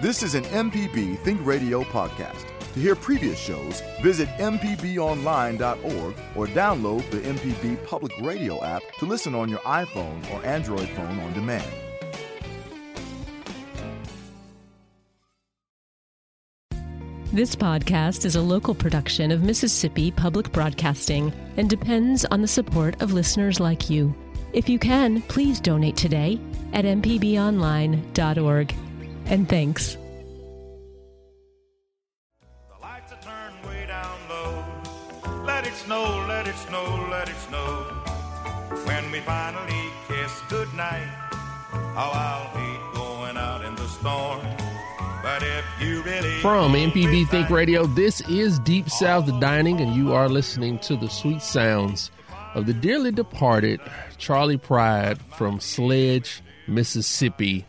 This is an MPB Think Radio podcast. To hear previous shows, visit MPBOnline.org or download the MPB Public Radio app to listen on your iPhone or Android phone on demand. This podcast is a local production of Mississippi Public Broadcasting and depends on the support of listeners like you. If you can, please donate today at mpbonline.org. And thanks. The lights are turned way down low. Let it snow, let it snow, let it snow. When we finally kiss goodnight, how I'll hate going out in the storm. But if you really From MPB Think Radio, this is Deep South Dining, and you are listening to the sweet sounds of the dearly departed Charley Pride from Sledge, Mississippi,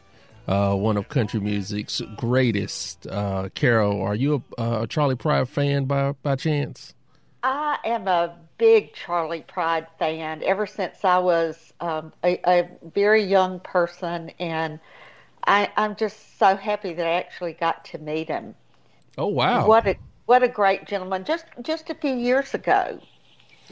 uh, one of country music's greatest. Uh, Carol, are you a, a Charley Pride fan by by chance? I am a big Charley Pride fan ever since I was um, a, a very young person, and I, I'm just so happy that I actually got to meet him. Oh wow! What a what a great gentleman! Just just a few years ago.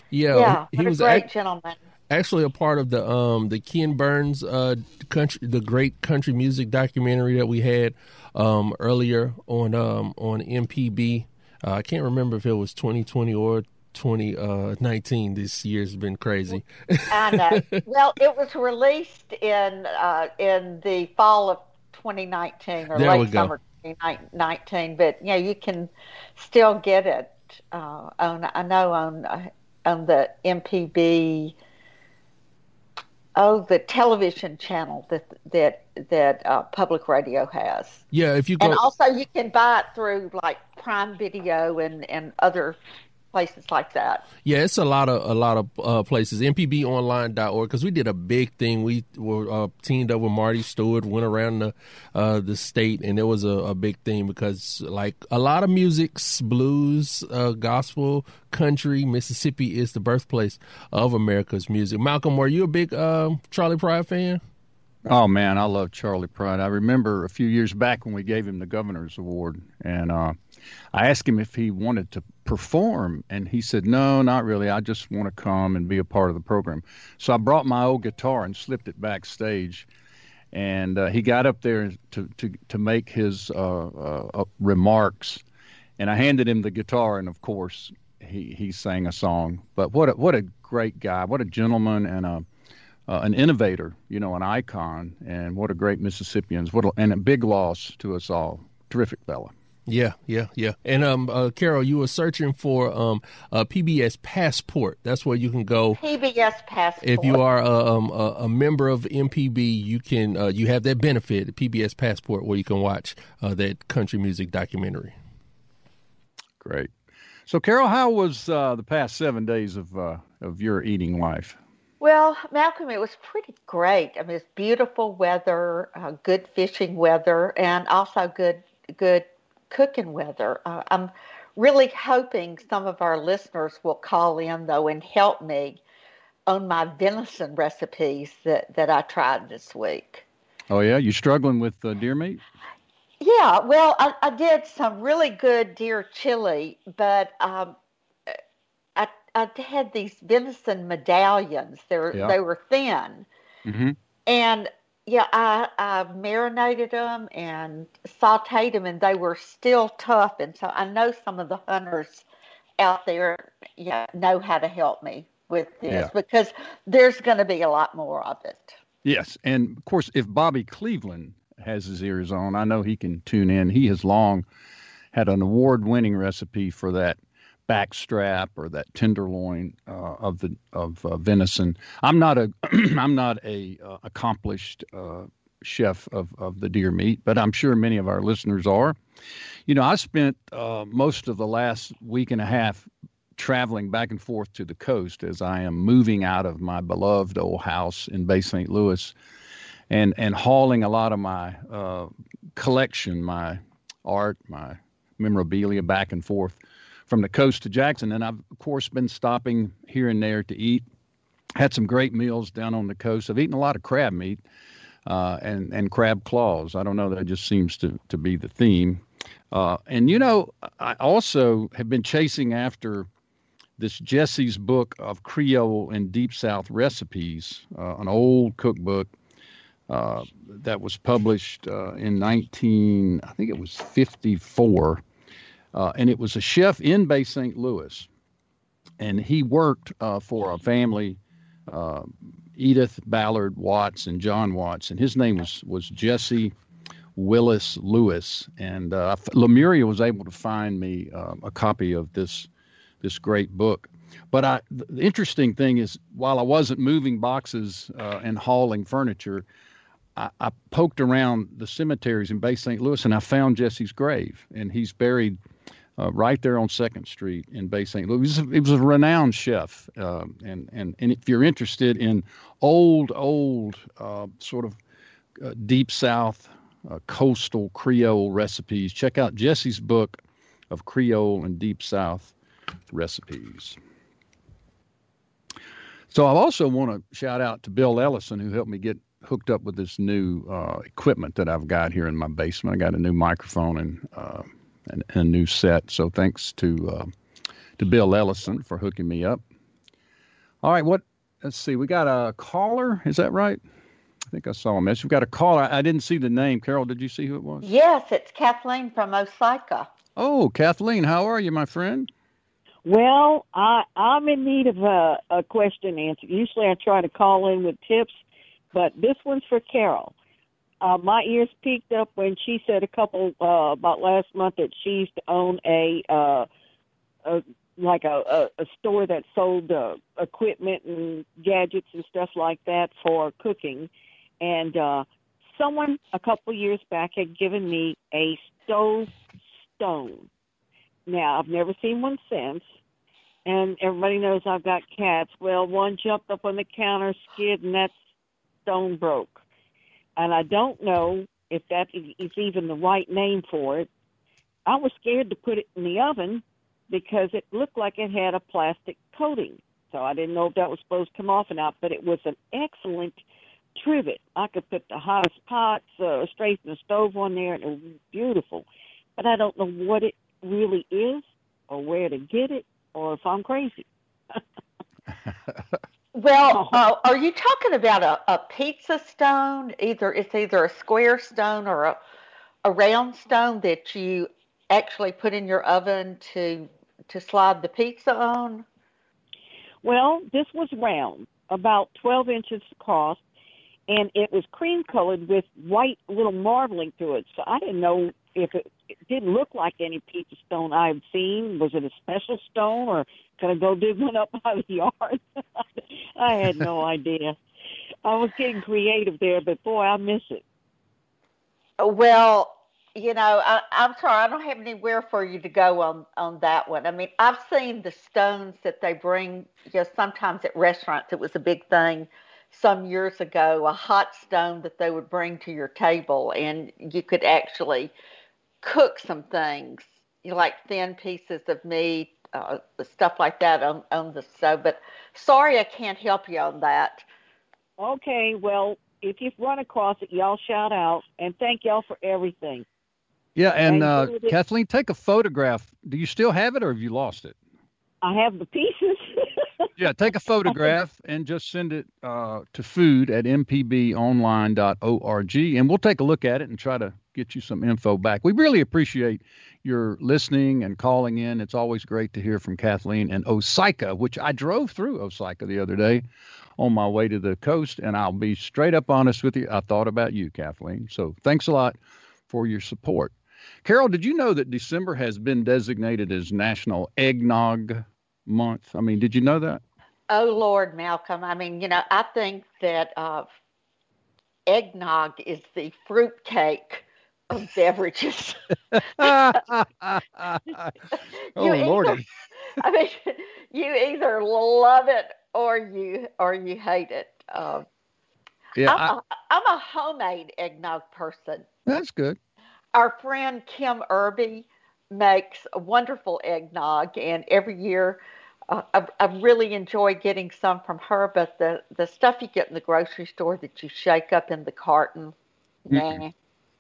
Yeah, Yeah, he, what he a was great ac- gentleman. Actually a part of the um the Ken Burns uh country the great country music documentary that we had um earlier on um on MPB. Uh, I can't remember if it was 2020 or 2019. This year's been crazy. I know. well, it was released in uh, in the fall of 2019 or There late summer 2019, but yeah, you can still get it uh, on. I know on uh, on the MPB. Oh, the television channel that that that uh, public radio has, yeah, if you go and also you can buy it through like Prime Video and and other places like that. Yeah, it's a lot of a lot of uh, places. MPBOnline.org because we did a big thing. We were uh, teamed up with Marty Stuart, went around the uh, the state, and it was a, a big thing because like a lot of music's blues, uh, gospel, country. Mississippi is the birthplace of America's music. Malcolm, were you a big uh, Charley Pride fan? Oh man, I love Charley Pride. I remember a few years back when we gave him the governor's award, and uh, I asked him if he wanted to perform, and he said, "No, not really. I just want to come and be a part of the program." So I brought my old guitar and slipped it backstage, and uh, he got up there to to to make his uh, uh, remarks, and I handed him the guitar, and of course he he sang a song. But what a, what a great guy! What a gentleman and a uh, an innovator, you know, an icon, and what a great Mississippians. What a, and a big loss to us all. Terrific fella. Yeah, yeah, yeah. And um, uh, Carol, you were searching for um, a PBS passport. That's where you can go. PBS passport. If you are a, um, a, a member of MPB, you can uh, you have that benefit, the PBS passport, where you can watch uh, that country music documentary. Great. So, Carol, how was uh, the past seven days of uh, of your eating life? Well, Malcolm, it was pretty great. I mean, it's beautiful weather, uh, good fishing weather, and also good good cooking weather. Uh, I'm really hoping some of our listeners will call in though and help me on my venison recipes that that I tried this week. Oh yeah, you struggling with uh, deer meat? Yeah, well, I, I did some really good deer chili, but um, I I had these venison medallions. They were Yeah. they were thin, Mm-hmm. and yeah, I I marinated them and sautéed them, and they were still tough. And so I know some of the hunters out there, yeah, know how to help me with this Yeah. because there's going to be a lot more of it. Yes, and of course, if Bobby Cleveland has his ears on, I know he can tune in. He has long had an award-winning recipe for that backstrap or that tenderloin uh, of the of uh, venison. I'm not a I'm not a uh, accomplished uh, chef of of the deer meat, but I'm sure many of our listeners are. You know, I spent uh, most of the last week and a half traveling back and forth to the coast as I am moving out of my beloved old house in Bay St. Louis and and hauling a lot of my uh, collection, my art, my memorabilia back and forth from the coast to Jackson. And I've of course been stopping here and there to eat. Had some great meals down on the coast. I've eaten a lot of crab meat. uh, and and crab claws. I don't know. That just seems to to be the theme. Uh, and you know, I also have been chasing after this Jesse's book of Creole and Deep South recipes, uh, an old cookbook uh, that was published uh, in 19, I think it was 54, uh, and it was a chef in Bay St. Louis, and he worked uh, for a family. Edith Ballard Watts and John Watts, and his name was was Jesse Willis Lewis, and uh, Lemuria was able to find me uh, a copy of this this great book. But I, the interesting thing is, while I wasn't moving boxes uh, and hauling furniture, I, poked around the cemeteries in Bay St. Louis and I found Jesse's grave, and he's buried uh, right there on Second Street in Bay St. Louis. He was a, renowned chef, uh, and and and if you're interested in old, old uh, sort of uh, deep South uh, coastal Creole recipes, check out Jesse's book of Creole and Deep South recipes. So I also want to shout out to Bill Ellison who helped me get hooked up with this new uh, equipment that I've got here in my basement. I got a new microphone and, and, and a new set. So thanks to uh, to Bill Ellison for hooking me up. All right, what? Let's see. We got a caller. Is that right? I think I saw a message. We've got a caller. I didn't see the name. Carol, did you see who it was? Yes, it's Kathleen from Osyka. Oh, Kathleen, how are you, my friend? Well, I I'm in need of a, a question answered. Usually, I try to call in with tips, but this one's for Carol. Uh, my ears peaked up when she said a couple uh, about last month that she used to own a, uh, a like a, a, a store that sold uh, equipment and gadgets and stuff like that for cooking, and uh, someone a couple years back had given me a stove stone. Now I've never seen one since, and everybody knows I've got cats. Well, one jumped up on the counter, skid, and that stone broke. And I don't know if that is even the right name for it. I was scared to put it in the oven because it looked like it had a plastic coating. So I didn't know if that was supposed to come off or not, but it was an excellent trivet. I could put the hottest pots uh, straight from the stove on there, and it was beautiful. But I don't know what it really is or where to get it or if I'm crazy. well, uh, are you talking about a, a pizza stone? Either it's either a square stone or a a round stone that you actually put in your oven to to slide the pizza on. Well, this was round, about 12 inches across, and it was cream colored with white little marbling through it. So I didn't know if it, it didn't look like any pizza stone I've seen. Was it a special stone, or could I go dig one up out of the yard? I had no idea. I was getting creative there, but boy, I miss it. Well, you know, I, I'm sorry, I don't have anywhere for you to go on on that one. I mean, I've seen the stones that they bring. You know, sometimes at restaurants, it was a big thing some years ago. A hot stone that they would bring to your table, and you could actually cook some things, you know, like thin pieces of meat, uh, stuff like that on on the stove. But sorry, I can't help you on that. Okay, well, if you've run across it, y'all shout out and thank y'all for everything. Yeah, and uh, Kathleen, take a photograph. Do you still have it, or have you lost it? I have the pieces. yeah, take a photograph and just send it uh, to food at mpbonline.org, and we'll take a look at it and try to get you some info back. We really appreciate your listening and calling in. It's always great to hear from Kathleen and Osyka, which I drove through Osyka the other day on my way to the coast, and I'll be straight up honest with you. I thought about you, Kathleen. So thanks a lot for your support. Carol, did you know that December has been designated as National Eggnog Month? I mean, did you know that? Oh, Lord, Malcolm. I mean, you know, I think that uh, eggnog is the fruit cake of beverages. oh, Lordy. I mean, you either love it or you or you hate it. Uh, yeah, I'm, I, a, I'm a homemade eggnog person. That's good our friend Kim Irby makes a wonderful eggnog, and every year uh, I, I really enjoy getting some from her, but the, the stuff you get in the grocery store that you shake up in the carton, nah.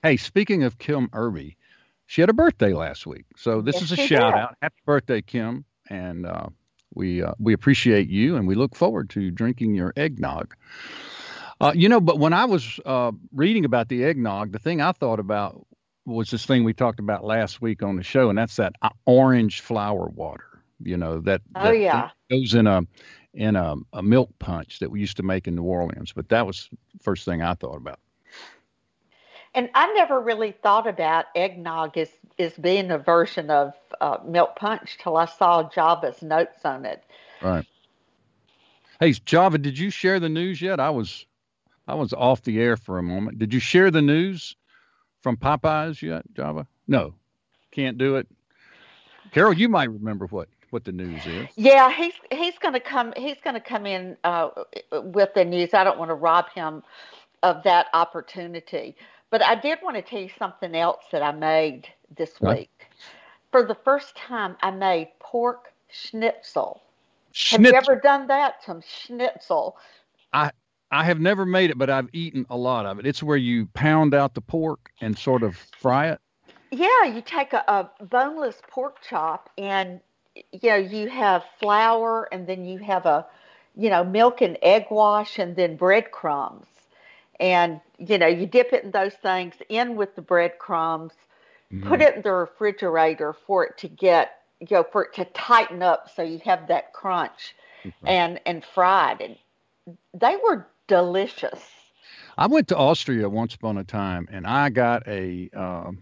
Hey, speaking of Kim Irby, she had a birthday last week, so this Yes, is a shout did. out. Happy birthday, Kim! And uh, we uh, we appreciate you, and we look forward to drinking your eggnog. Uh, you know, but when I was uh, reading about the eggnog, the thing I thought about was this thing we talked about last week on the show, and that's that orange flower water. You know that, Oh, that yeah. goes in a in a, a milk punch that we used to make in New Orleans. But that was the first thing I thought about. And I never really thought about eggnog as, as being a version of uh, milk punch till I saw Java's notes on it. Right. Hey, Java, did you share the news yet? I was I was off the air for a moment. Did you share the news from Popeyes yet, Java? No. Can't do it. Carol, you might remember what what the news is. Yeah, he's he's going to come. He's going to come in uh, with the news. I don't want to rob him of that opportunity, but I did want to tell you something else that I made this Right. week. For the first time, I made pork schnitzel. Have you ever done that? Some schnitzel. I have never made it, but I've eaten a lot of it. It's where you pound out the pork and sort of fry it. Yeah, you take a, a boneless pork chop and you know you have flour and then you have a you know milk and egg wash and then breadcrumbs. And you know you dip it in those things in with the breadcrumbs put it in the refrigerator for it to get you know for it to tighten up so you have that crunch and and fried. And they were delicious. I went to Austria once upon a time, and I got a um,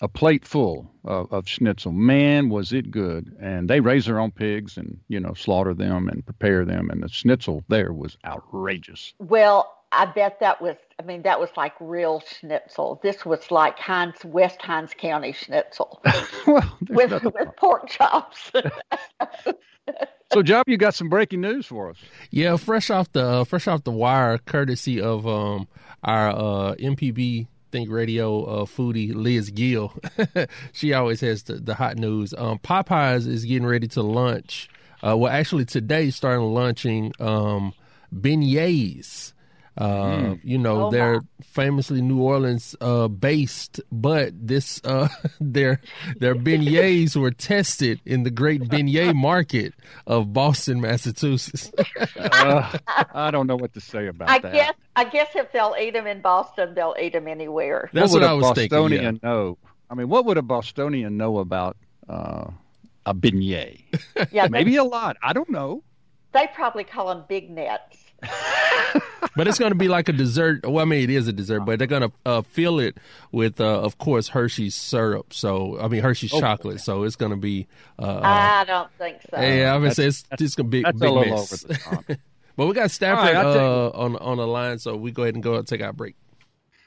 a plate full of, of schnitzel. Man, was it good! And they raise their own pigs, and you know, slaughter them and prepare them. And the schnitzel there was outrageous. Well, I bet that was, I mean, that was like real schnitzel. This was like Hinds, West Hinds County schnitzel well, there's with, nothing with pork chops. so, Job, you got some breaking news for us. Yeah, fresh off the uh, fresh off the wire, courtesy of um our uh MPB Think Radio uh, foodie Liz Gill. she always has the, the hot news. Um, Popeyes is getting ready to launch. Uh, well, actually today, starting launching um beignets. Uh, you know Oh, they're my. famously New Orleans uh, based, but this uh, their their beignets were tested in the great beignet market of Boston, Massachusetts. Uh, I don't know what to say about I that. guess, I guess if they'll eat them in Boston, they'll eat them anywhere. That's what what, would I a was thinking. Bostonian yeah. know? I mean, what would a Bostonian know about uh, a beignet? Yeah, Maybe a lot. I don't know. they, they probably call them big nets. But it's going to be like a dessert. Well, I mean, it is a dessert, but they're going to uh, fill it with, uh, of course, Hershey's syrup. So, I mean, Hershey's Oh. chocolate. So it's going to be. Uh, I don't think so. yeah, I mean, That's- it's just going to be That's big a little mess. over the top. but we got Stafford right, I'll tell you uh, on on the line, so we go ahead and go and take our break.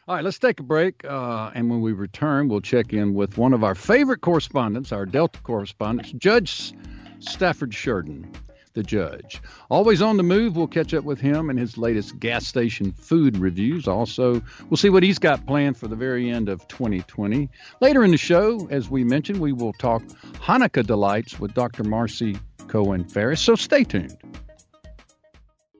All right, let's take a break. Uh, and when we return, we'll check in with one of our favorite correspondents, our Delta correspondent, Judge Stafford Shurden, the judge. Always on the move, we'll catch up with him and his latest gas station food reviews. Also, we'll see what he's got planned for the very end of 2020. Later in the show, as we mentioned, we will talk Hanukkah delights with Dr. Marcie Cohen Ferris. So stay tuned.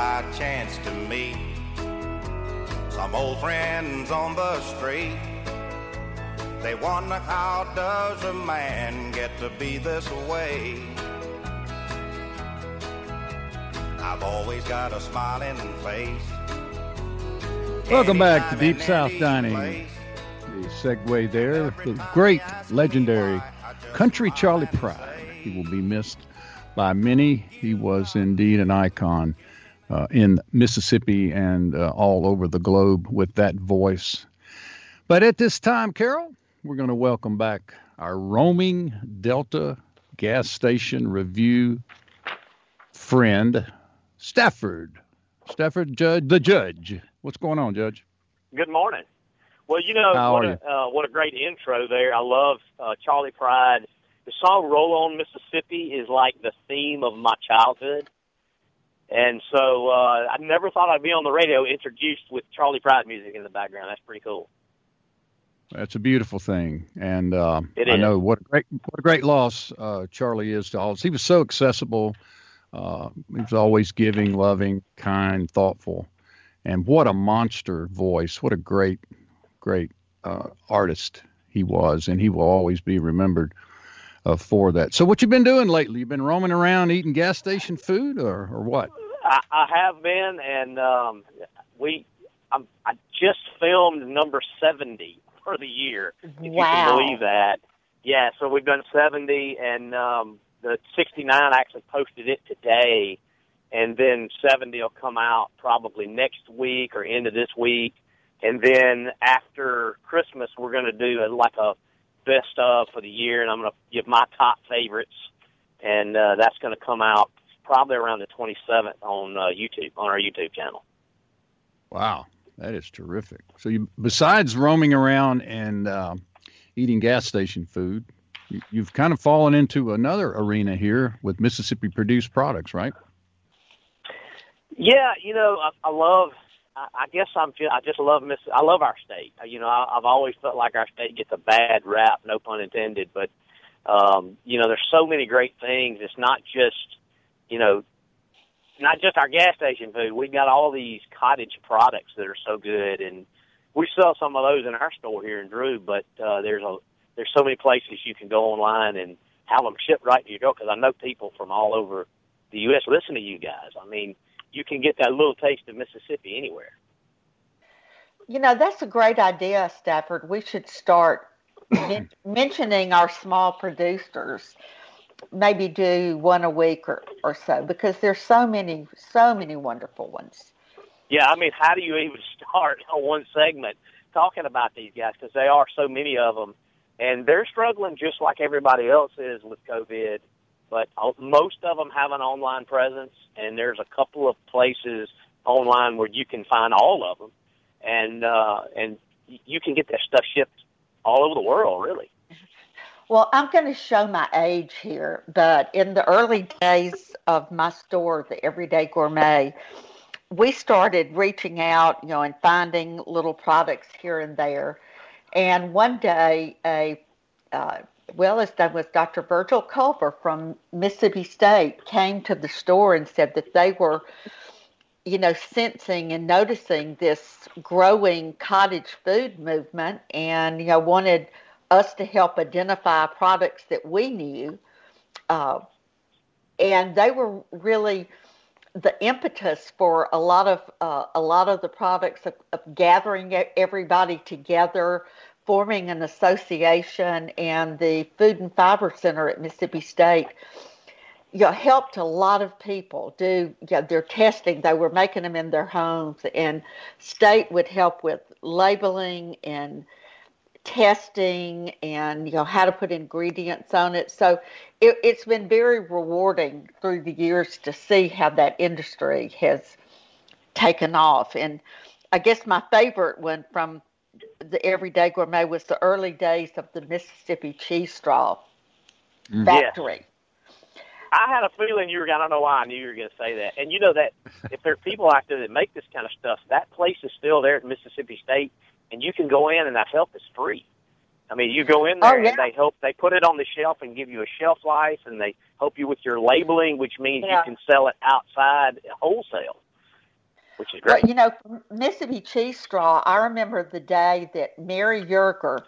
Whenever chance to meet some old friends on the street, they wonder how does a man get to be this way? I've always got a smiling face. Welcome back to Deep South Dining. place. The segue there, the great, legendary Country Charley Pride. He will be missed by many. He was indeed an icon uh, in Mississippi and uh, all over the globe with that voice. But at this time, Carol, we're going to welcome back our roaming Delta gas station review friend, Stafford. Stafford Judge, the judge. What's going on, Judge? Good morning. Well, you know How what a uh, what a great intro there. I love uh, Charley Pride. The song "Roll On Mississippi" is like the theme of my childhood, and so uh, I never thought I'd be on the radio introduced with Charley Pride music in the background. That's pretty cool. That's a beautiful thing, and uh, I know what a great what a great loss uh, Charley is to all. us. He was so accessible. Uh, he was always giving, loving, kind, thoughtful, and what a monster voice! What a great, great uh, artist he was, and he will always be remembered uh, for that. So, what you been doing lately? You been roaming around eating gas station food, or or what? I, I have been, and um, we I'm, I just filmed number seventy for the year. If you Wow. can believe that. Yeah, so we've done seventy, and um, the sixty nine actually posted it today, and then seventy will come out probably next week or end of this week, and then after Christmas we're going to do a, like a best of for the year, and I'm going to give my top favorites, and uh, that's going to come out probably around the 27th on uh, YouTube on our YouTube channel. Wow, that is terrific. So, you besides roaming around and uh, eating gas station food, you, you've kind of fallen into another arena here with Mississippi produced products, right? Yeah, you know, I, I love. I, I guess I'm. I just love Miss. I love our state. You know, I, I've always felt like our state gets a bad rap, no pun intended. But um, you know, there's so many great things. It's not just, you know, not just our gas station food. We've got all these cottage products that are so good, and we sell some of those in our store here in Drew. But uh, there's a there's so many places you can go online and have them shipped right to your door. Because I know people from all over the U.S. listen to you guys. I mean, you can get that little taste of Mississippi anywhere. You know, that's a great idea, Stafford. We should start men- mentioning our small producers. Maybe do one a week or, or so because there's so many, so many wonderful ones. Yeah, I mean, how do you even start on one segment talking about these guys? Because there are so many of them, and they're struggling just like everybody else is with COVID. But most of them have an online presence, and there's a couple of places online where you can find all of them, and uh, and you can get that stuff shipped all over the world, really. Well, I'm going to show my age here, but in the early days of my store, the Everyday Gourmet, we started reaching out, you know, and finding little products here and there. And one day, a uh, well, his name was Dr. Virgil Culver from Mississippi State came to the store and said that they were, you know, sensing and noticing this growing cottage food movement, and you know, wanted us to help identify products that we knew. Uh, and they were really the impetus for a lot of uh, a lot of the products of, of gathering everybody together, forming an association, and the Food and Fiber Center at Mississippi State. You know, helped a lot of people do you know, their testing. They were making them in their homes, and state would help with labeling and testing and you know how to put ingredients on it so it, it's been very rewarding through the years to see how that industry has taken off and i guess my favorite one from the everyday gourmet was the early days of the mississippi cheese straw Mm. factory I had a feeling you were. I don't know why I knew you were going to say that. And you know that if there are people out there that make this kind of stuff, that place is still there at Mississippi State, and you can go in and that help is free. I mean, you go in oh, there Oh, yeah. and they help. They put it on the shelf and give you a shelf life, and they help you with your labeling, which means Yeah. you can sell it outside wholesale, which is great. Well, you know, Mississippi cheese straw, I remember the day that Mary Yerger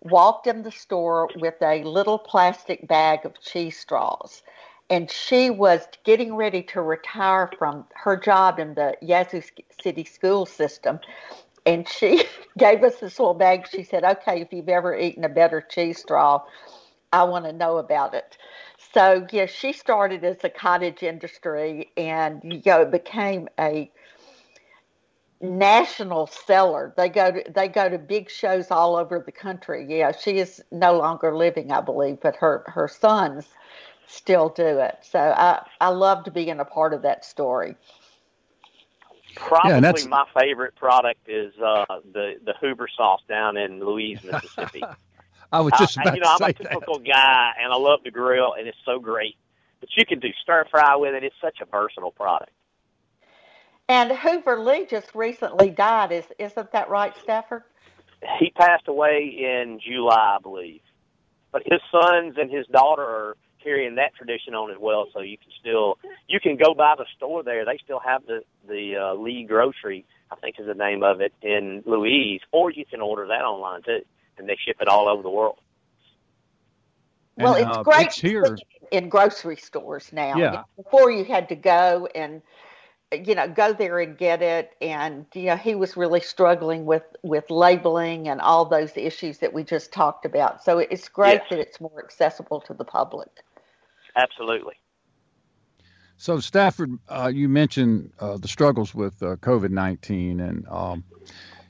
walked in the store with a little plastic bag of cheese straws. And she was getting ready to retire from her job in the Yazoo City school system. And she gave us this little bag. She said, Okay, if you've ever eaten a better cheese straw, I want to know about it. So, yeah, she started as a cottage industry and, you know, it became a national seller. They go to they go to big shows all over the country. Yeah, she is no longer living, I believe, but her her sons still do it. So I I loved being a part of that story. Probably yeah, my favorite product is uh, the the Hoover sauce down in Louise, Mississippi. I was just about I, you know, I'm a typical that. guy, and I love to grill, and it's so great. But you can do stir fry with it. It's such a versatile product. And Hoover Lee just recently died. Is isn't that right, Stafford? He passed away in July, I believe. But his sons and his daughter are carrying that tradition on as well. So you can still you can go by the store there. They still have the the uh, Lee Grocery, I think is the name of it in Louise, or you can order that online too, and they ship it all over the world. Well, and, it's uh, great it's here in grocery stores now. Yeah. Before you had to go and you know go there and get it and you know he was really struggling with with labeling and all those issues that we just talked about so it's great yes. that it's more accessible to the public absolutely so stafford uh, you mentioned uh, the struggles with uh, covid-19 and um,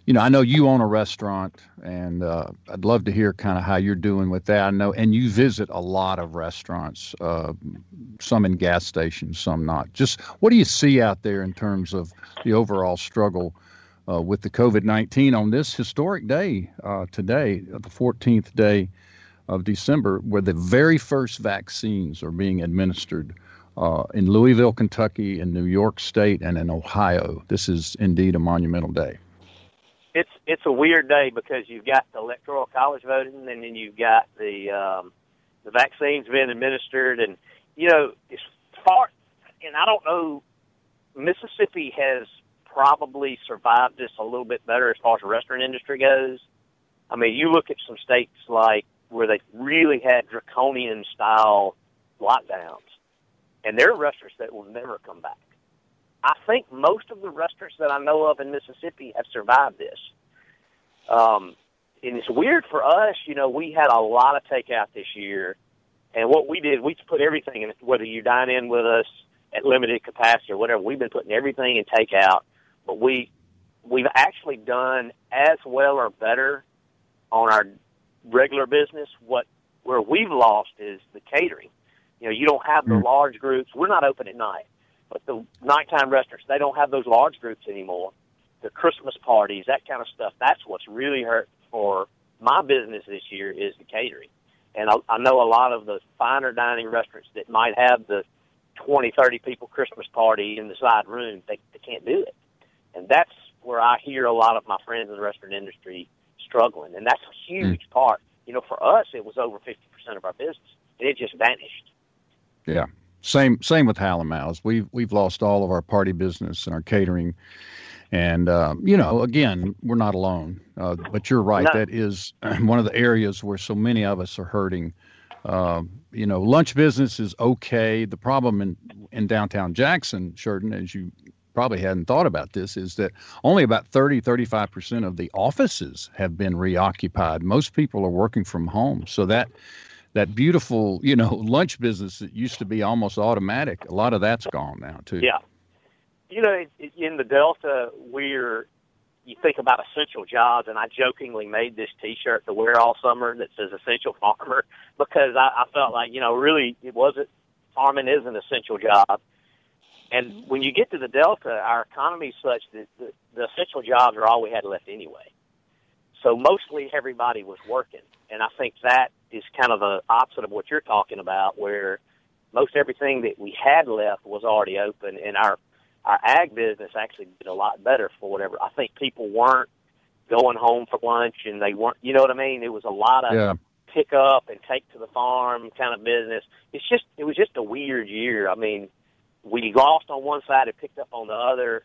you know, I know you own a restaurant, and uh, I'd love to hear kind of how you're doing with that. I know, and you visit a lot of restaurants, uh, some in gas stations, some not. Just what do you see out there in terms of the overall struggle uh, with the COVID 19 on this historic day today, the 14th day of December, where the very first vaccines are being administered? Uh, in Louisville, Kentucky, in New York State, and in Ohio. This is indeed a monumental day it's it's a weird day because you've got the electoral college voting, and then you've got the um, the vaccines being administered, and you know, as far and I don't know, Mississippi has probably survived this a little bit better as far as the restaurant industry goes. I mean, you look at some states like where they really had draconian style lockdowns, and there are restaurants that will never come back. I think most of the restaurants that I know of in Mississippi have survived this. Um, and it's weird for us, you know, we had a lot of takeout this year. And what we did, we put everything in, whether you dine in with us at limited capacity or whatever, we've been putting everything in takeout. But we, we've actually done as well or better on our regular business. What, where we've lost is the catering. You know, you don't have the mm. large groups. We're not open at night. But the nighttime restaurants, they don't have those large groups anymore. The Christmas parties, that kind of stuff, that's what's really hurt for my business this year is the catering. And I, I know a lot of the finer dining restaurants that might have the 20, 30 people Christmas party in the side room, they, they can't do it. And that's where I hear a lot of my friends in the restaurant industry struggling. And that's a huge mm. part. You know, for us, it was over 50% of our business, and it just vanished. Yeah, same same with Hal and Mal's. We've we've lost all of our party business and our catering, and uh, you know, again, we're not alone. Uh, but you're right. No. That is one of the areas where so many of us are hurting. Uh, you know, lunch business is okay. The problem in in downtown Jackson, Shurden, as you probably hadn't thought about this, is that only about 30, 35 percent of the offices have been reoccupied. Most people are working from home, so that that beautiful, you know, lunch business that used to be almost automatic. A lot of that's gone now too. Yeah, you know, in the Delta, we're you think about essential jobs, and I jokingly made this T-shirt to wear all summer that says "Essential Farmer" because I, I felt like you know, really, it wasn't farming is an essential job. And mm-hmm. when you get to the Delta, our economy is such that the, the essential jobs are all we had left anyway. So mostly everybody was working, and I think that is kind of the opposite of what you're talking about, where most everything that we had left was already open, and our our ag business actually did a lot better for whatever. I think people weren't going home for lunch, and they weren't. You know what I mean? It was a lot of yeah. pick up and take to the farm kind of business. It's just it was just a weird year. I mean, we lost on one side and picked up on the other.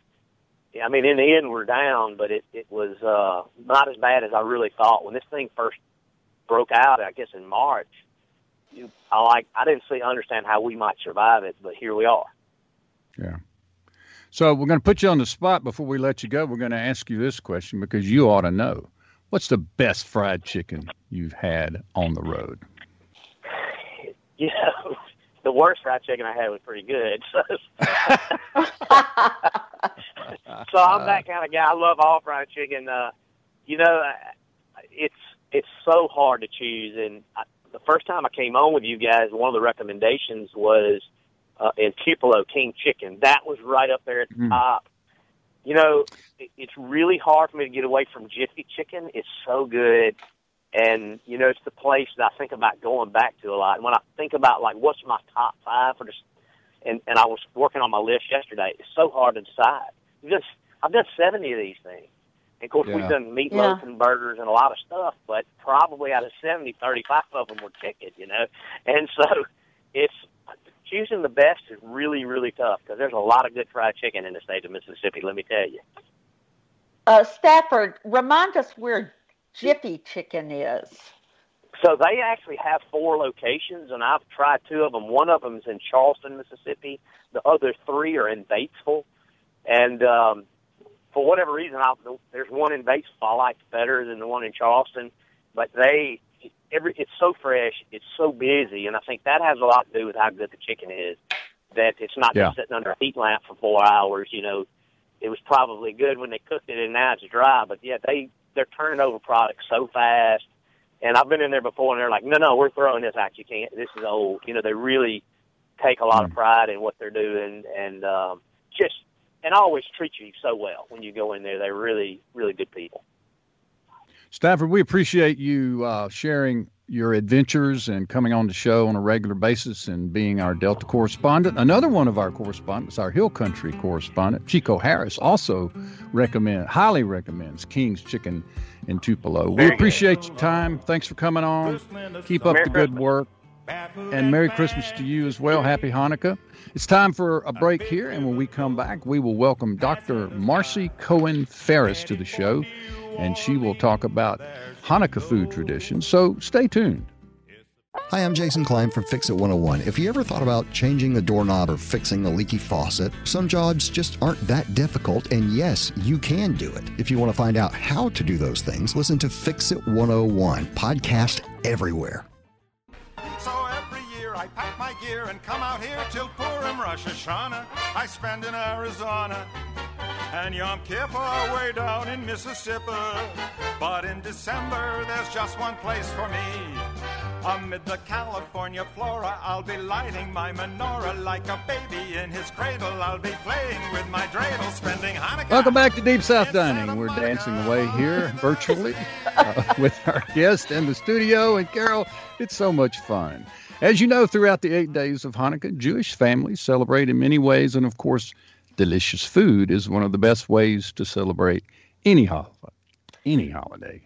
I mean, in the end, we're down, but it it was uh, not as bad as I really thought when this thing first broke out, I guess in March, you, I like I didn't see understand how we might survive it, but here we are. Yeah. So we're going to put you on the spot before we let you go. We're going to ask you this question because you ought to know. What's the best fried chicken you've had on the road? You know, the worst fried chicken I had was pretty good. So, so I'm that kind of guy. I love all fried chicken. Uh, you know, it's it's so hard to choose. And I, the first time I came on with you guys, one of the recommendations was uh, in Tupelo King Chicken. That was right up there at the mm. top. You know, it, it's really hard for me to get away from Jiffy Chicken. It's so good. And, you know, it's the place that I think about going back to a lot. And when I think about, like, what's my top five for just, and, and I was working on my list yesterday, it's so hard to decide. Just, I've done 70 of these things. And of course, yeah. we've done meatloaf yeah. and burgers and a lot of stuff, but probably out of 70, 35 of them were chicken, you know? And so it's, choosing the best is really, really tough because there's a lot of good fried chicken in the state of Mississippi, let me tell you. Uh, Stafford, remind us where Jiffy Chicken is. So they actually have four locations, and I've tried two of them. One of them is in Charleston, Mississippi. The other three are in Batesville. And um, for whatever reason, I, there's one in Batesville I like better than the one in Charleston. But they every it's so fresh, it's so busy, and I think that has a lot to do with how good the chicken is. That it's not yeah. just sitting under a heat lamp for four hours. You know, it was probably good when they cooked it, and now it's dry. But yeah, they they're turning over products so fast. And I've been in there before, and they're like, "No, no, we're throwing this out. You can't. This is old." You know, they really take a lot of mm. pride in what they're doing, and um, just and always treat you so well when you go in there. They're really, really good people. Stafford, we appreciate you uh, sharing your adventures and coming on the show on a regular basis and being our Delta correspondent. Another one of our correspondents, our Hill Country correspondent, Chico Harris, also recommend highly recommends King's Chicken in Tupelo. We appreciate your time. Thanks for coming on. Keep up the good work. And Merry Christmas to you as well. Happy Hanukkah. It's time for a break here, and when we come back, we will welcome Dr. Marcie Cohen Ferris to the show and she will talk about Hanukkah food traditions. So stay tuned. Hi, I'm Jason Klein from Fix It 101. If you ever thought about changing a doorknob or fixing a leaky faucet, some jobs just aren't that difficult, and yes, you can do it. If you want to find out how to do those things, listen to Fix It 101, podcast everywhere. So every year I pack my gear and come out here till Purim Rosh Hashanah. I spend in Arizona and Yom Kippur way down in Mississippi. But in December, there's just one place for me. Amid the California flora, I'll be lighting my menorah like a baby in his cradle. I'll be playing with my dreidel, spending Hanukkah. Welcome back to Deep South Dining. We're dancing away here virtually uh, with our guest in the studio. And Carol, it's so much fun. As you know, throughout the eight days of Hanukkah, Jewish families celebrate in many ways, and of course, delicious food is one of the best ways to celebrate any holiday. Any holiday.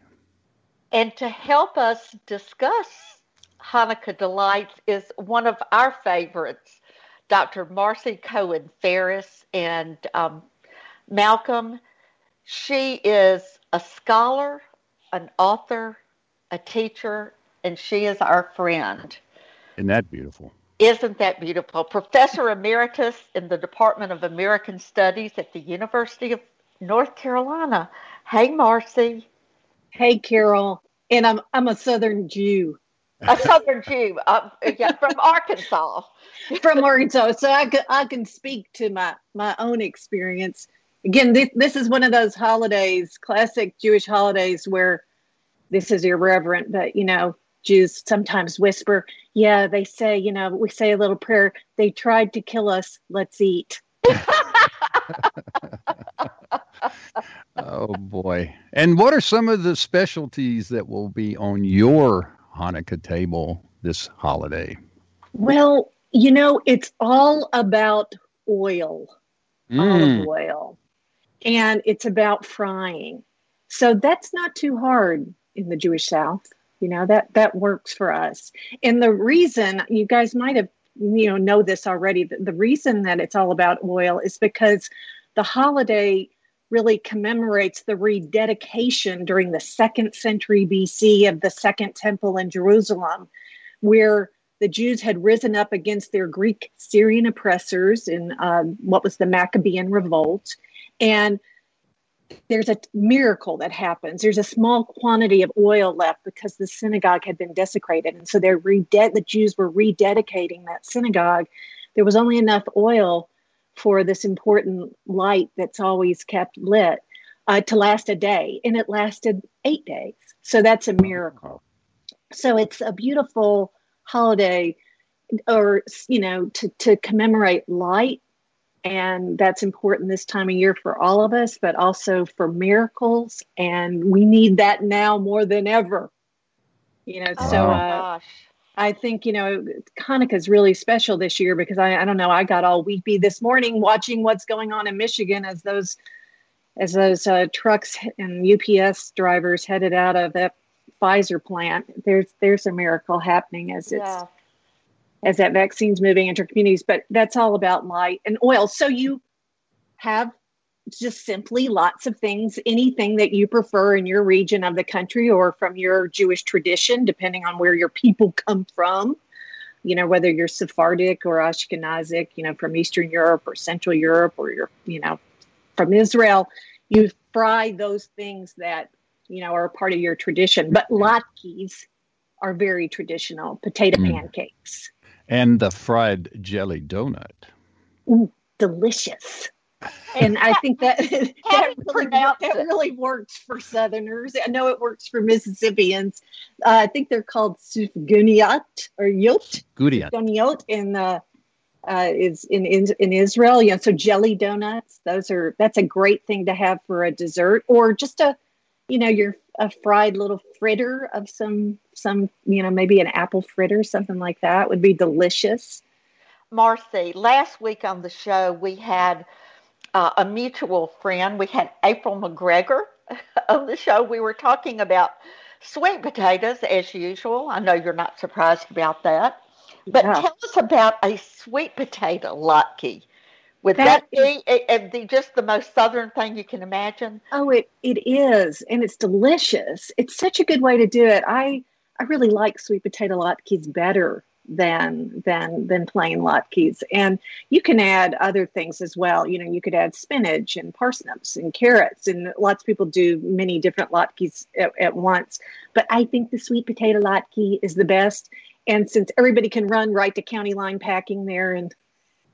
And to help us discuss Hanukkah delights is one of our favorites, Dr. Marcie Cohen Ferris and um, Malcolm. She is a scholar, an author, a teacher, and she is our friend. Isn't that beautiful? Isn't that beautiful? Professor Emeritus in the Department of American Studies at the University of North Carolina. Hey, Marcie. Hey, Carol. And I'm I'm a Southern Jew. A Southern Jew, uh, yeah, from Arkansas. from Arkansas, so I can I can speak to my my own experience. Again, this this is one of those holidays, classic Jewish holidays, where this is irreverent, but you know, Jews sometimes whisper, yeah, they say, you know, we say a little prayer. They tried to kill us. Let's eat. oh boy. And what are some of the specialties that will be on your Hanukkah table this holiday? Well, you know, it's all about oil, mm. olive oil, and it's about frying. So that's not too hard in the Jewish South you know that that works for us and the reason you guys might have you know know this already the, the reason that it's all about oil is because the holiday really commemorates the rededication during the second century BC of the second temple in Jerusalem, where the Jews had risen up against their Greek Syrian oppressors in um, what was the Maccabean revolt. And there's a miracle that happens. There's a small quantity of oil left because the synagogue had been desecrated, and so they're the Jews were rededicating that synagogue. There was only enough oil for this important light that's always kept lit uh, to last a day, and it lasted eight days. So that's a miracle. So it's a beautiful holiday, or you know, to to commemorate light and that's important this time of year for all of us, but also for miracles. And we need that now more than ever. You know, so oh, uh, I think, you know, Hanukkah is really special this year because I, I don't know, I got all weepy this morning watching what's going on in Michigan as those as those uh, trucks and UPS drivers headed out of that Pfizer plant. There's there's a miracle happening as it's Yeah. As that vaccine's moving into communities, but that's all about light and oil. So you have just simply lots of things, anything that you prefer in your region of the country or from your Jewish tradition, depending on where your people come from. You know, whether you're Sephardic or Ashkenazic, you know, from Eastern Europe or Central Europe or you're, you know, from Israel, you fry those things that, you know, are part of your tradition. But latkes are very traditional potato Mm. pancakes. And the fried jelly donut. Ooh, delicious. And I think that that, really, that really works for Southerners. I know it works for Mississippians. Uh, I think they're called sufguniat or yot. Goudian. Sufganiyot in uh, uh, is in, in in Israel. You know, so jelly donuts. Those are that's a great thing to have for a dessert or just a, you know, your a fried little fritter of some some you know maybe an apple fritter something like that would be delicious. Marcie, last week on the show, we had uh, a mutual friend. We had April McGreger on the show. We were talking about sweet potatoes as usual. I know you're not surprised about that. But Yeah. tell us about a sweet potato latke. Would That that, be the, just the most southern thing you can imagine? Oh, it it is, and it's delicious. It's such a good way to do it. I I really like sweet potato latkes better than than than plain latkes, and you can add other things as well. You know, you could add spinach and parsnips and carrots, and lots of people do many different latkes at, at once. But I think the sweet potato latke is the best. And since everybody can run right to County Line Packing there and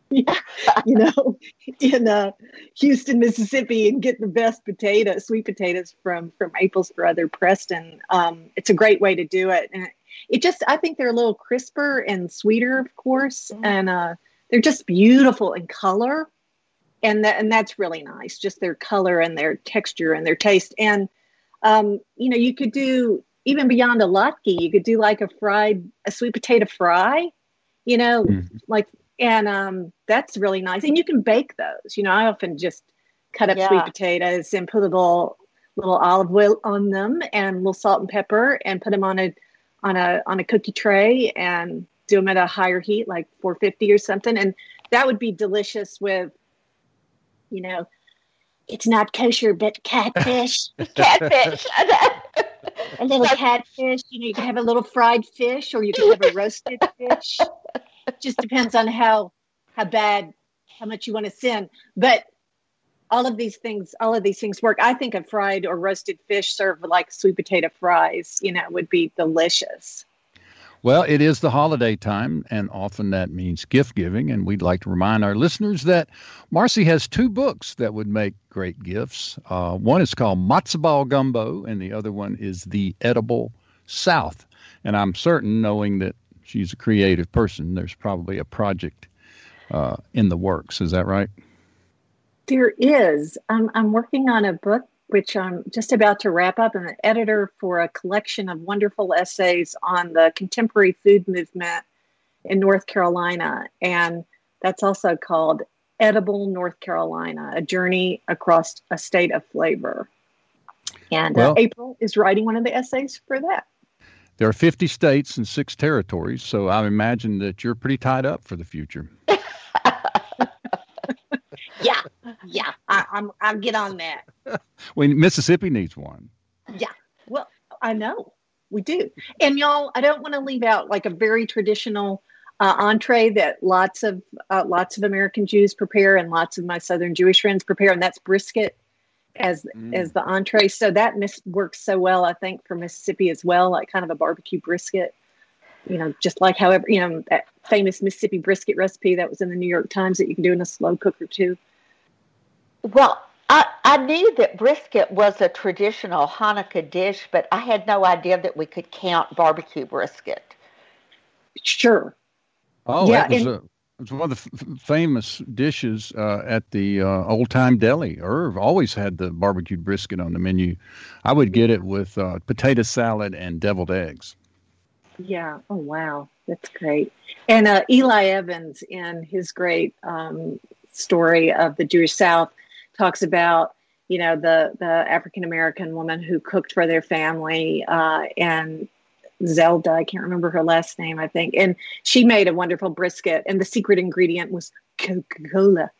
you know, in uh, Houston, Mississippi, and get the best potato, sweet potatoes from from April's brother Preston. Um, it's a great way to do it, and it just I think they're a little crisper and sweeter, of course, and uh, they're just beautiful in color, and that and that's really nice. Just their color and their texture and their taste, and um, you know, you could do even beyond a latke, you could do like a fried a sweet potato fry, you know, like and um, that's really nice. And you can bake those. You know, I often just cut up Yeah. sweet potatoes and put a little little olive oil on them and a little salt and pepper and put them on a on a on a cookie tray and do them at a higher heat, like 450 or something. And that would be delicious with, you know, it's not kosher, but catfish. Catfish. a little catfish. You know, you can have a little fried fish, or you can have a roasted fish. Just depends on how how bad, how much you want to sin. But all of these things, all of these things work. I think a fried or roasted fish served like sweet potato fries, you know, would be delicious. Well, it is the holiday time, and often that means gift giving. And we'd like to remind our listeners that Marcie has two books that would make great gifts. Uh, one is called Matzo Ball Gumbo, and the other one is The Edible South. And I'm certain, knowing that she's a creative person, there's probably a project uh, in the works. Is that right? There is. I'm, I'm working on a book which I'm just about to wrap up. I'm an editor for a collection of wonderful essays on the contemporary food movement in North Carolina. And that's also called Edible North Carolina A Journey Across a State of Flavor. And Well- uh, April is writing one of the essays for that. There are 50 states and six territories, so I imagine that you're pretty tied up for the future. Yeah, yeah, I, I'm, I'll get on that. When Mississippi needs one. Yeah. Well, I know we do. And y'all, I don't want to leave out like a very traditional uh, entree that lots of uh, lots of American Jews prepare and lots of my Southern Jewish friends prepare, and that's brisket. As mm. as the entree. So that mis- works so well, I think, for Mississippi as well, like kind of a barbecue brisket. You know, just like however you know that famous Mississippi brisket recipe that was in the New York Times that you can do in a slow cooker too. Well, I, I knew that brisket was a traditional Hanukkah dish, but I had no idea that we could count barbecue brisket. Sure. Oh, yeah, it was, and, a, it was one of the f- famous dishes uh, at the uh, Old Time Deli. Irv always had the barbecued brisket on the menu. I would get it with uh, potato salad and deviled eggs. Yeah. Oh, wow. That's great. And uh, Eli Evans, in his great um, story of the Jewish South, talks about you know the the African American woman who cooked for their family uh, and Zelda I can't remember her last name I think and she made a wonderful brisket and the secret ingredient was Coca Cola.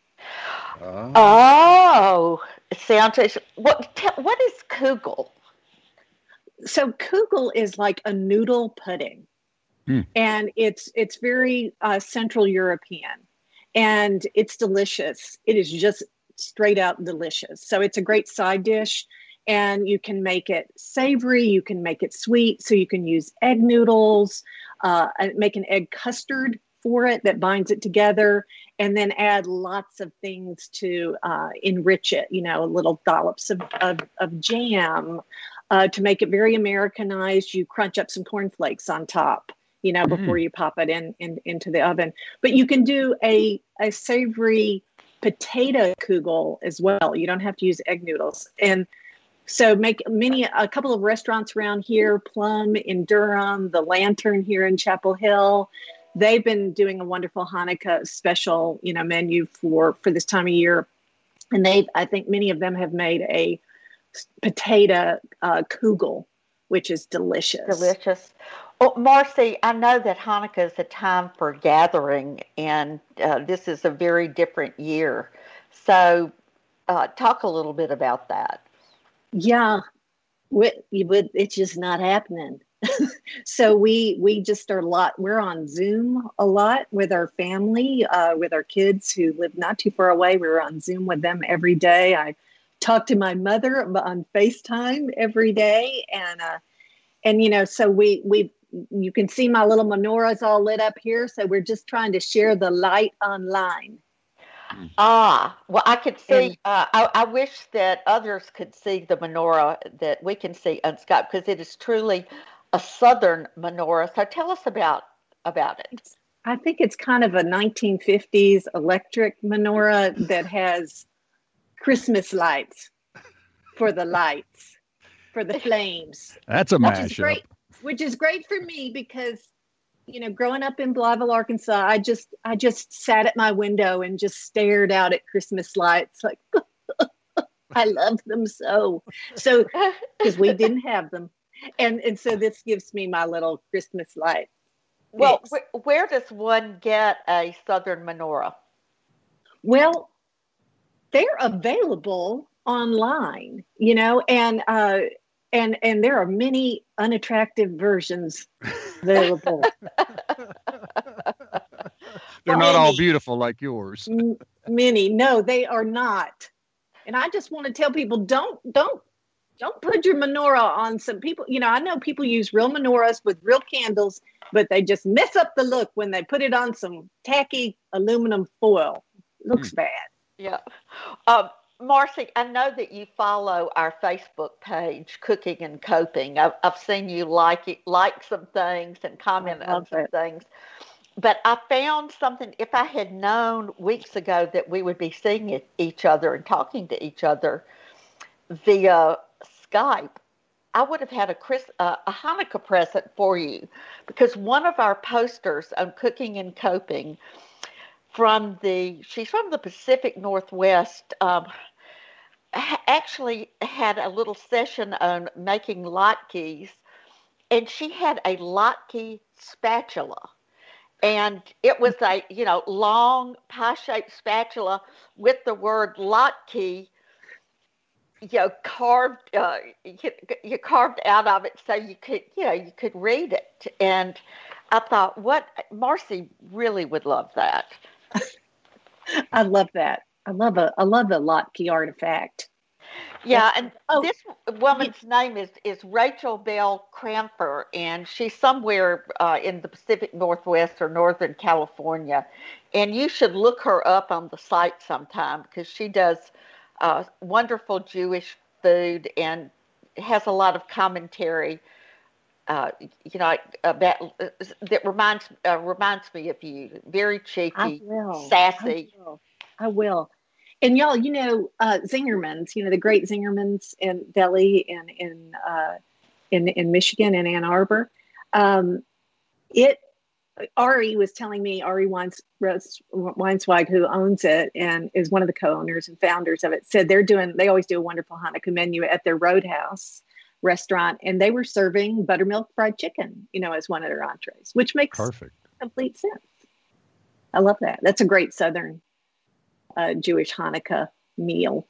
Oh, oh sounds what what is kugel? So kugel is like a noodle pudding, hmm. and it's it's very uh, Central European, and it's delicious. It is just straight out delicious. So it's a great side dish and you can make it savory, you can make it sweet. So you can use egg noodles, uh, make an egg custard for it that binds it together, and then add lots of things to uh, enrich it, you know, little dollops of, of, of jam. Uh, to make it very Americanized, you crunch up some cornflakes on top you know, before mm. you pop it in, in into the oven. But you can do a a savory potato kugel as well. You don't have to use egg noodles. And so make many a couple of restaurants around here, Plum in Durham, the Lantern here in Chapel Hill. They've been doing a wonderful Hanukkah special, you know, menu for for this time of year. And they've I think many of them have made a potato uh, kugel, which is delicious. Delicious. Well, Marcie, I know that Hanukkah is a time for gathering, and uh, this is a very different year. So, uh, talk a little bit about that. Yeah, we, it's just not happening. so we we just are a lot. We're on Zoom a lot with our family, uh, with our kids who live not too far away. We're on Zoom with them every day. I talk to my mother on FaceTime every day, and uh, and you know, so we we you can see my little menorahs all lit up here. So we're just trying to share the light online. Ah, well, I could see. Uh, I, I, wish that others could see the menorah that we can see on Skype because it is truly a southern menorah. So tell us about about it. I think it's kind of a 1950s electric menorah that has Christmas lights for the lights for the flames. That's a mashup which is great for me because you know growing up in Blytheville, Arkansas, I just I just sat at my window and just stared out at Christmas lights like I love them so. So because we didn't have them. And and so this gives me my little Christmas light. Well, wh- where does one get a southern menorah? Well, they're available online, you know, and uh, and and there are many unattractive versions available. They're not all beautiful like yours. many, no, they are not. And I just want to tell people don't don't don't put your menorah on some people. You know, I know people use real menorahs with real candles, but they just mess up the look when they put it on some tacky aluminum foil. looks mm. bad. Yeah. Um, Marcie, I know that you follow our Facebook page, Cooking and Coping. I've, I've seen you like it, like some things and comment on some it. things. But I found something. If I had known weeks ago that we would be seeing each other and talking to each other via Skype, I would have had a Chris, uh, a Hanukkah present for you because one of our posters on Cooking and Coping from the she's from the Pacific Northwest. Um, actually had a little session on making latkes, and she had a latke spatula. And it was a, you know, long pie-shaped spatula with the word latke, you know, carved, uh, you, you carved out of it so you could, you know, you could read it. And I thought, what, Marcie really would love that. I love that. I love a I love a Latke artifact. Yeah, and oh, this woman's name is is Rachel Bell Cranfer, and she's somewhere uh, in the Pacific Northwest or Northern California, and you should look her up on the site sometime because she does uh, wonderful Jewish food and has a lot of commentary. Uh, you know, about uh, that reminds uh, reminds me of you. Very cheeky, sassy. I will. I will. And y'all, you know, uh, Zingerman's, you know, the great Zingerman's in Deli and in uh, in in Michigan and Ann Arbor. Um, it Ari was telling me Ari Weins, Weinzweig, who owns it and is one of the co-owners and founders of it, said they're doing. They always do a wonderful Hanukkah menu at their Roadhouse restaurant, and they were serving buttermilk fried chicken, you know, as one of their entrees, which makes perfect complete sense. I love that. That's a great Southern uh, Jewish Hanukkah meal.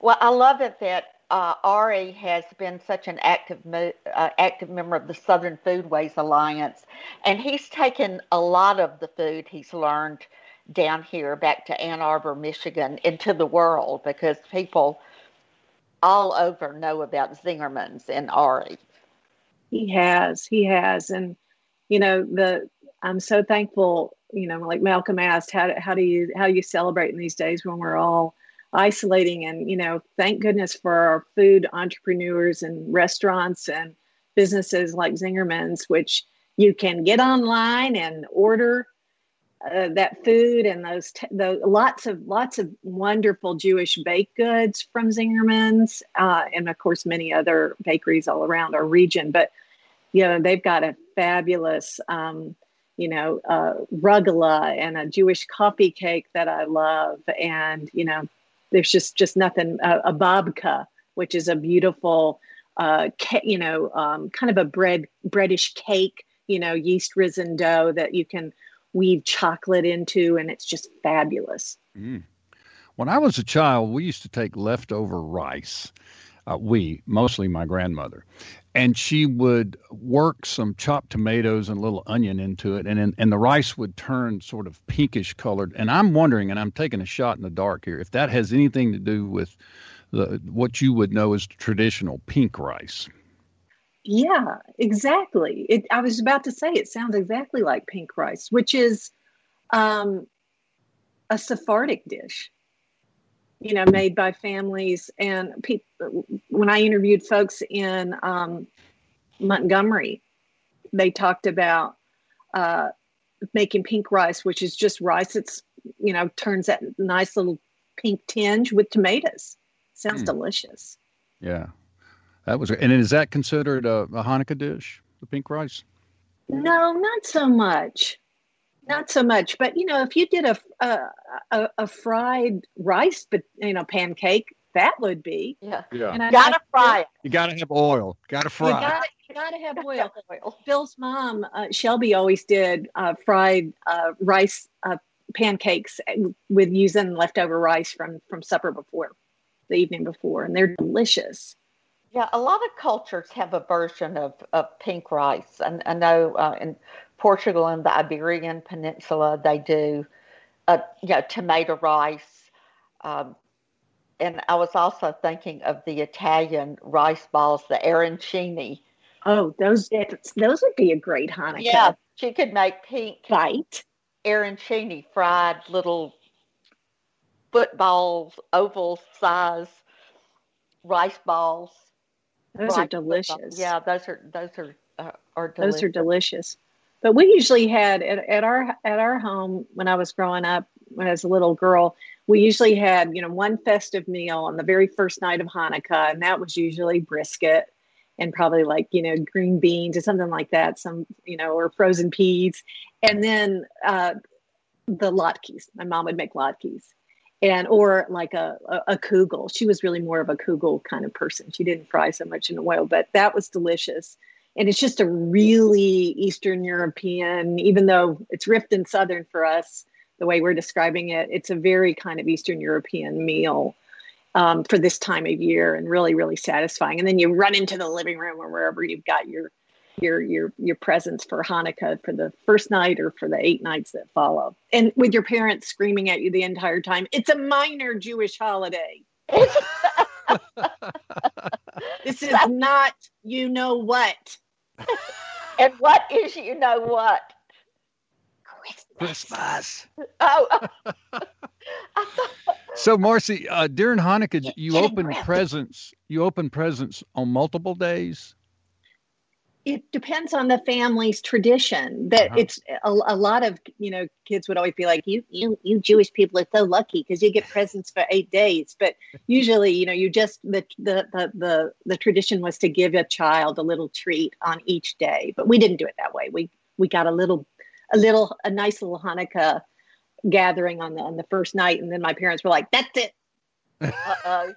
Well, I love it that uh, Ari has been such an active uh, active member of the Southern Foodways Alliance, and he's taken a lot of the food he's learned down here back to Ann Arbor, Michigan, into the world because people all over know about Zingerman's and Ari. He has, he has, and you know the. I'm so thankful. You know, like Malcolm asked, how how do you how do you celebrate in these days when we're all isolating and you know thank goodness for our food entrepreneurs and restaurants and businesses like zingerman's which you can get online and order uh, that food and those t- lots of lots of wonderful jewish baked goods from zingerman's uh, and of course many other bakeries all around our region but you know they've got a fabulous um, you know, uh, rugula and a Jewish coffee cake that I love, and you know, there's just just nothing. A babka, which is a beautiful, uh, you know, um, kind of a bread breadish cake, you know, yeast risen dough that you can weave chocolate into, and it's just fabulous. Mm. When I was a child, we used to take leftover rice. Uh, we, mostly my grandmother, and she would work some chopped tomatoes and a little onion into it, and and the rice would turn sort of pinkish colored. And I'm wondering, and I'm taking a shot in the dark here, if that has anything to do with the what you would know as traditional pink rice. Yeah, exactly. It, I was about to say it sounds exactly like pink rice, which is um, a Sephardic dish you know, made by families. And people, when I interviewed folks in um, Montgomery, they talked about uh, making pink rice, which is just rice that's, you know, turns that nice little pink tinge with tomatoes. Sounds mm. delicious. Yeah. That was, and is that considered a, a Hanukkah dish, the pink rice? No, not so much. Not so much, but you know, if you did a a, a, a fried rice, but you know, pancake, that would be. Yeah. Yeah. And I, gotta I, fry it. You gotta have oil. Gotta fry. You gotta, you gotta have oil. oil. Phil's mom, uh, Shelby, always did uh, fried uh, rice uh, pancakes with using leftover rice from from supper before, the evening before, and they're delicious. Yeah, a lot of cultures have a version of, of pink rice. And I know uh, in Portugal and the Iberian Peninsula, they do, uh, you know, tomato rice. Um, and I was also thinking of the Italian rice balls, the arancini. Oh, those those would be a great Hanukkah. Yeah, she could make pink right arancini, fried little footballs, oval size rice balls. Those are delicious. Yeah, those are those are uh, are delicious. Those are delicious. But we usually had at, at our at our home when I was growing up, when I was a little girl, we usually had you know one festive meal on the very first night of Hanukkah, and that was usually brisket and probably like you know green beans or something like that, some you know or frozen peas, and then uh, the latkes. My mom would make latkes, and or like a, a, a kugel. She was really more of a kugel kind of person. She didn't fry so much in oil, but that was delicious and it's just a really Eastern European, even though it's rift and Southern for us, the way we're describing it, it's a very kind of Eastern European meal um, for this time of year, and really, really satisfying. And then you run into the living room or wherever you've got your your your your presents for Hanukkah for the first night or for the eight nights that follow, and with your parents screaming at you the entire time. It's a minor Jewish holiday. this is not you know what. and what is you know what? Christmas. Oh. so Marcie, uh, during Hanukkah, you open aggressive. presents. You open presents on multiple days. It depends on the family's tradition that Uh-huh. it's a, a lot of you know kids would always be like you you you jewish people are so lucky because you get presents for eight days. But usually you know you just the, the the the the tradition was to give a child a little treat on each day. But we didn't do it that way. We we got a little a little a nice little hanukkah gathering on the on the first night. And then my parents were like that's it. Uh-oh.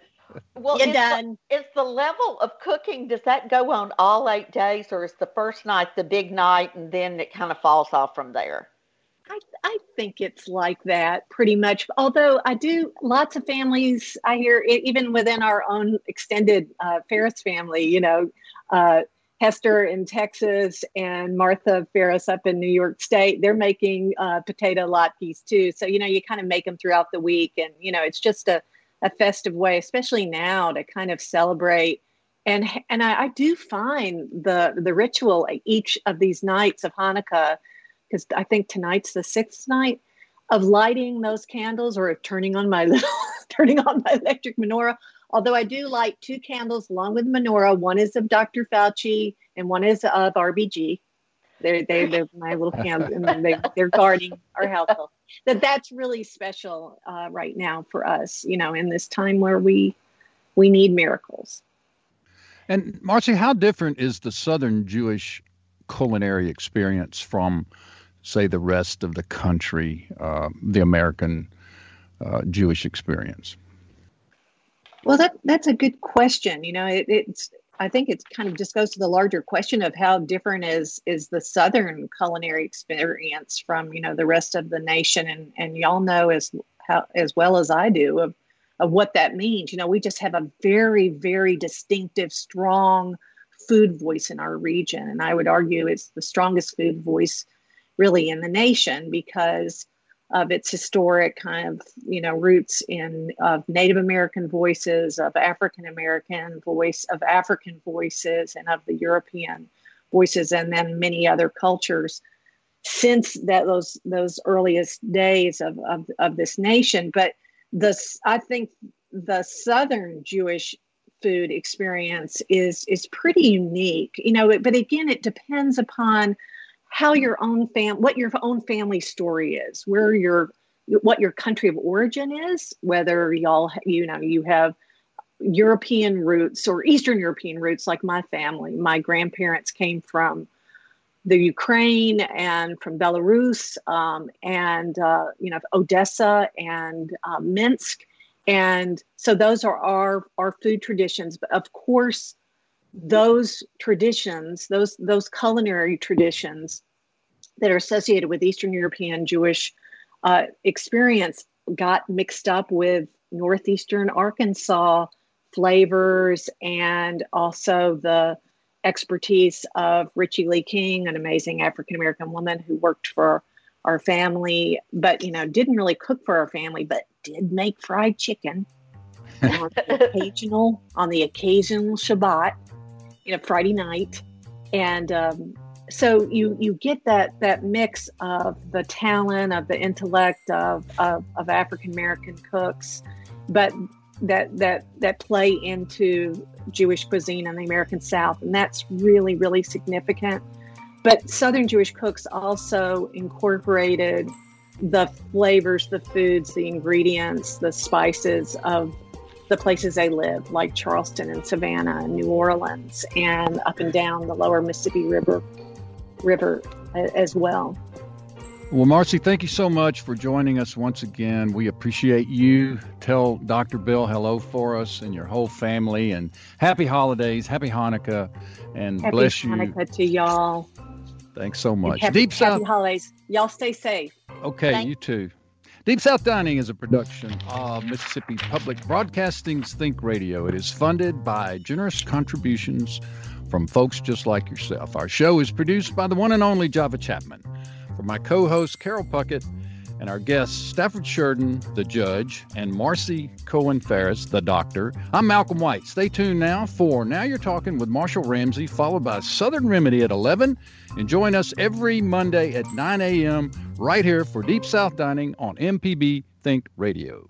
Well, you're is done The, is the level of cooking, does that go on all eight days, or is the first night the big night and then it kind of falls off from there? I, I think it's like that pretty much. Although I do, lots of families I hear, even within our own extended uh, Ferris family, you know, uh, Hester in Texas and Martha Ferris up in New York State, they're making uh, potato latkes too. So, you know, you kind of make them throughout the week. And, you know, it's just a, a festive way, especially now to kind of celebrate. And, and I, I do find the, the ritual each of these nights of Hanukkah because I think tonight's the sixth night of lighting those candles or turning on my little turning on my electric menorah. Although I do light two candles along with menorah. One is of Dr. Fauci and one is of RBG. They're they, they're my little candles and they, they're guarding our household. That that's really special uh, right now for us. You know, in this time where we we need miracles. And Marcie, how different is the Southern Jewish culinary experience from, say, the rest of the country, uh, the American uh, Jewish experience? Well, that that's a good question. You know, it, it's I think it kind of just goes to the larger question of how different is is the Southern culinary experience from you know the rest of the nation, and and y'all know as how as well as I do of of what that means. You know, we just have a very very distinctive, strong food voice in our region, and I would argue it's the strongest food voice really in the nation because of its historic kind of you know roots in of Native American voices, of African American voice, of African voices, and of the European voices, and then many other cultures since that those those earliest days of of, of this nation. But this, I think, the Southern Jewish food experience is is pretty unique, you know. But again, it depends upon how your own fam what your own family story is where your what your country of origin is whether y'all you know you have european roots or eastern european roots like my family. My grandparents came from the ukraine and from belarus um, and uh, you know odessa and uh, minsk. And so those are our our food traditions. But of course those traditions, those those culinary traditions that are associated with Eastern European Jewish uh, experience, got mixed up with northeastern Arkansas flavors and also the expertise of Richie Lee King, an amazing African American woman who worked for our family, but you know didn't really cook for our family, but did make fried chicken on the occasional on the occasional Shabbat you know Friday night, and um, so you you get that that mix of the talent of the intellect of of, of African American cooks, but that that that play into Jewish cuisine in the American South, and that's really really significant. But Southern Jewish cooks also incorporated the flavors, the foods, the ingredients, the spices of the places they live, like Charleston and Savannah and New Orleans, and up and down the lower Mississippi River, river uh, as well. Well, Marcie, thank you so much for joining us once again. We appreciate you. Tell Dr. Bill hello for us and your whole family, and happy holidays, happy Hanukkah, and happy bless Hanukkah you. to y'all. Thanks so much. Happy, Deep South. happy holidays. Y'all stay safe. Okay, Thank- you too. Deep South Dining is a production of Mississippi Public Broadcasting's Think Radio. It is funded by generous contributions from folks just like yourself. Our show is produced by the one and only Java Chapman. For my co host, Carol Puckett, and our guests, Stafford Shurden, the judge, and Marcie Cohen Ferris, the doctor. I'm Malcolm White. Stay tuned now for Now You're Talking with Marshall Ramsey, followed by Southern Remedy at 11. And join us every Monday at 9 a.m. right here for Deep South Dining on MPB Think Radio.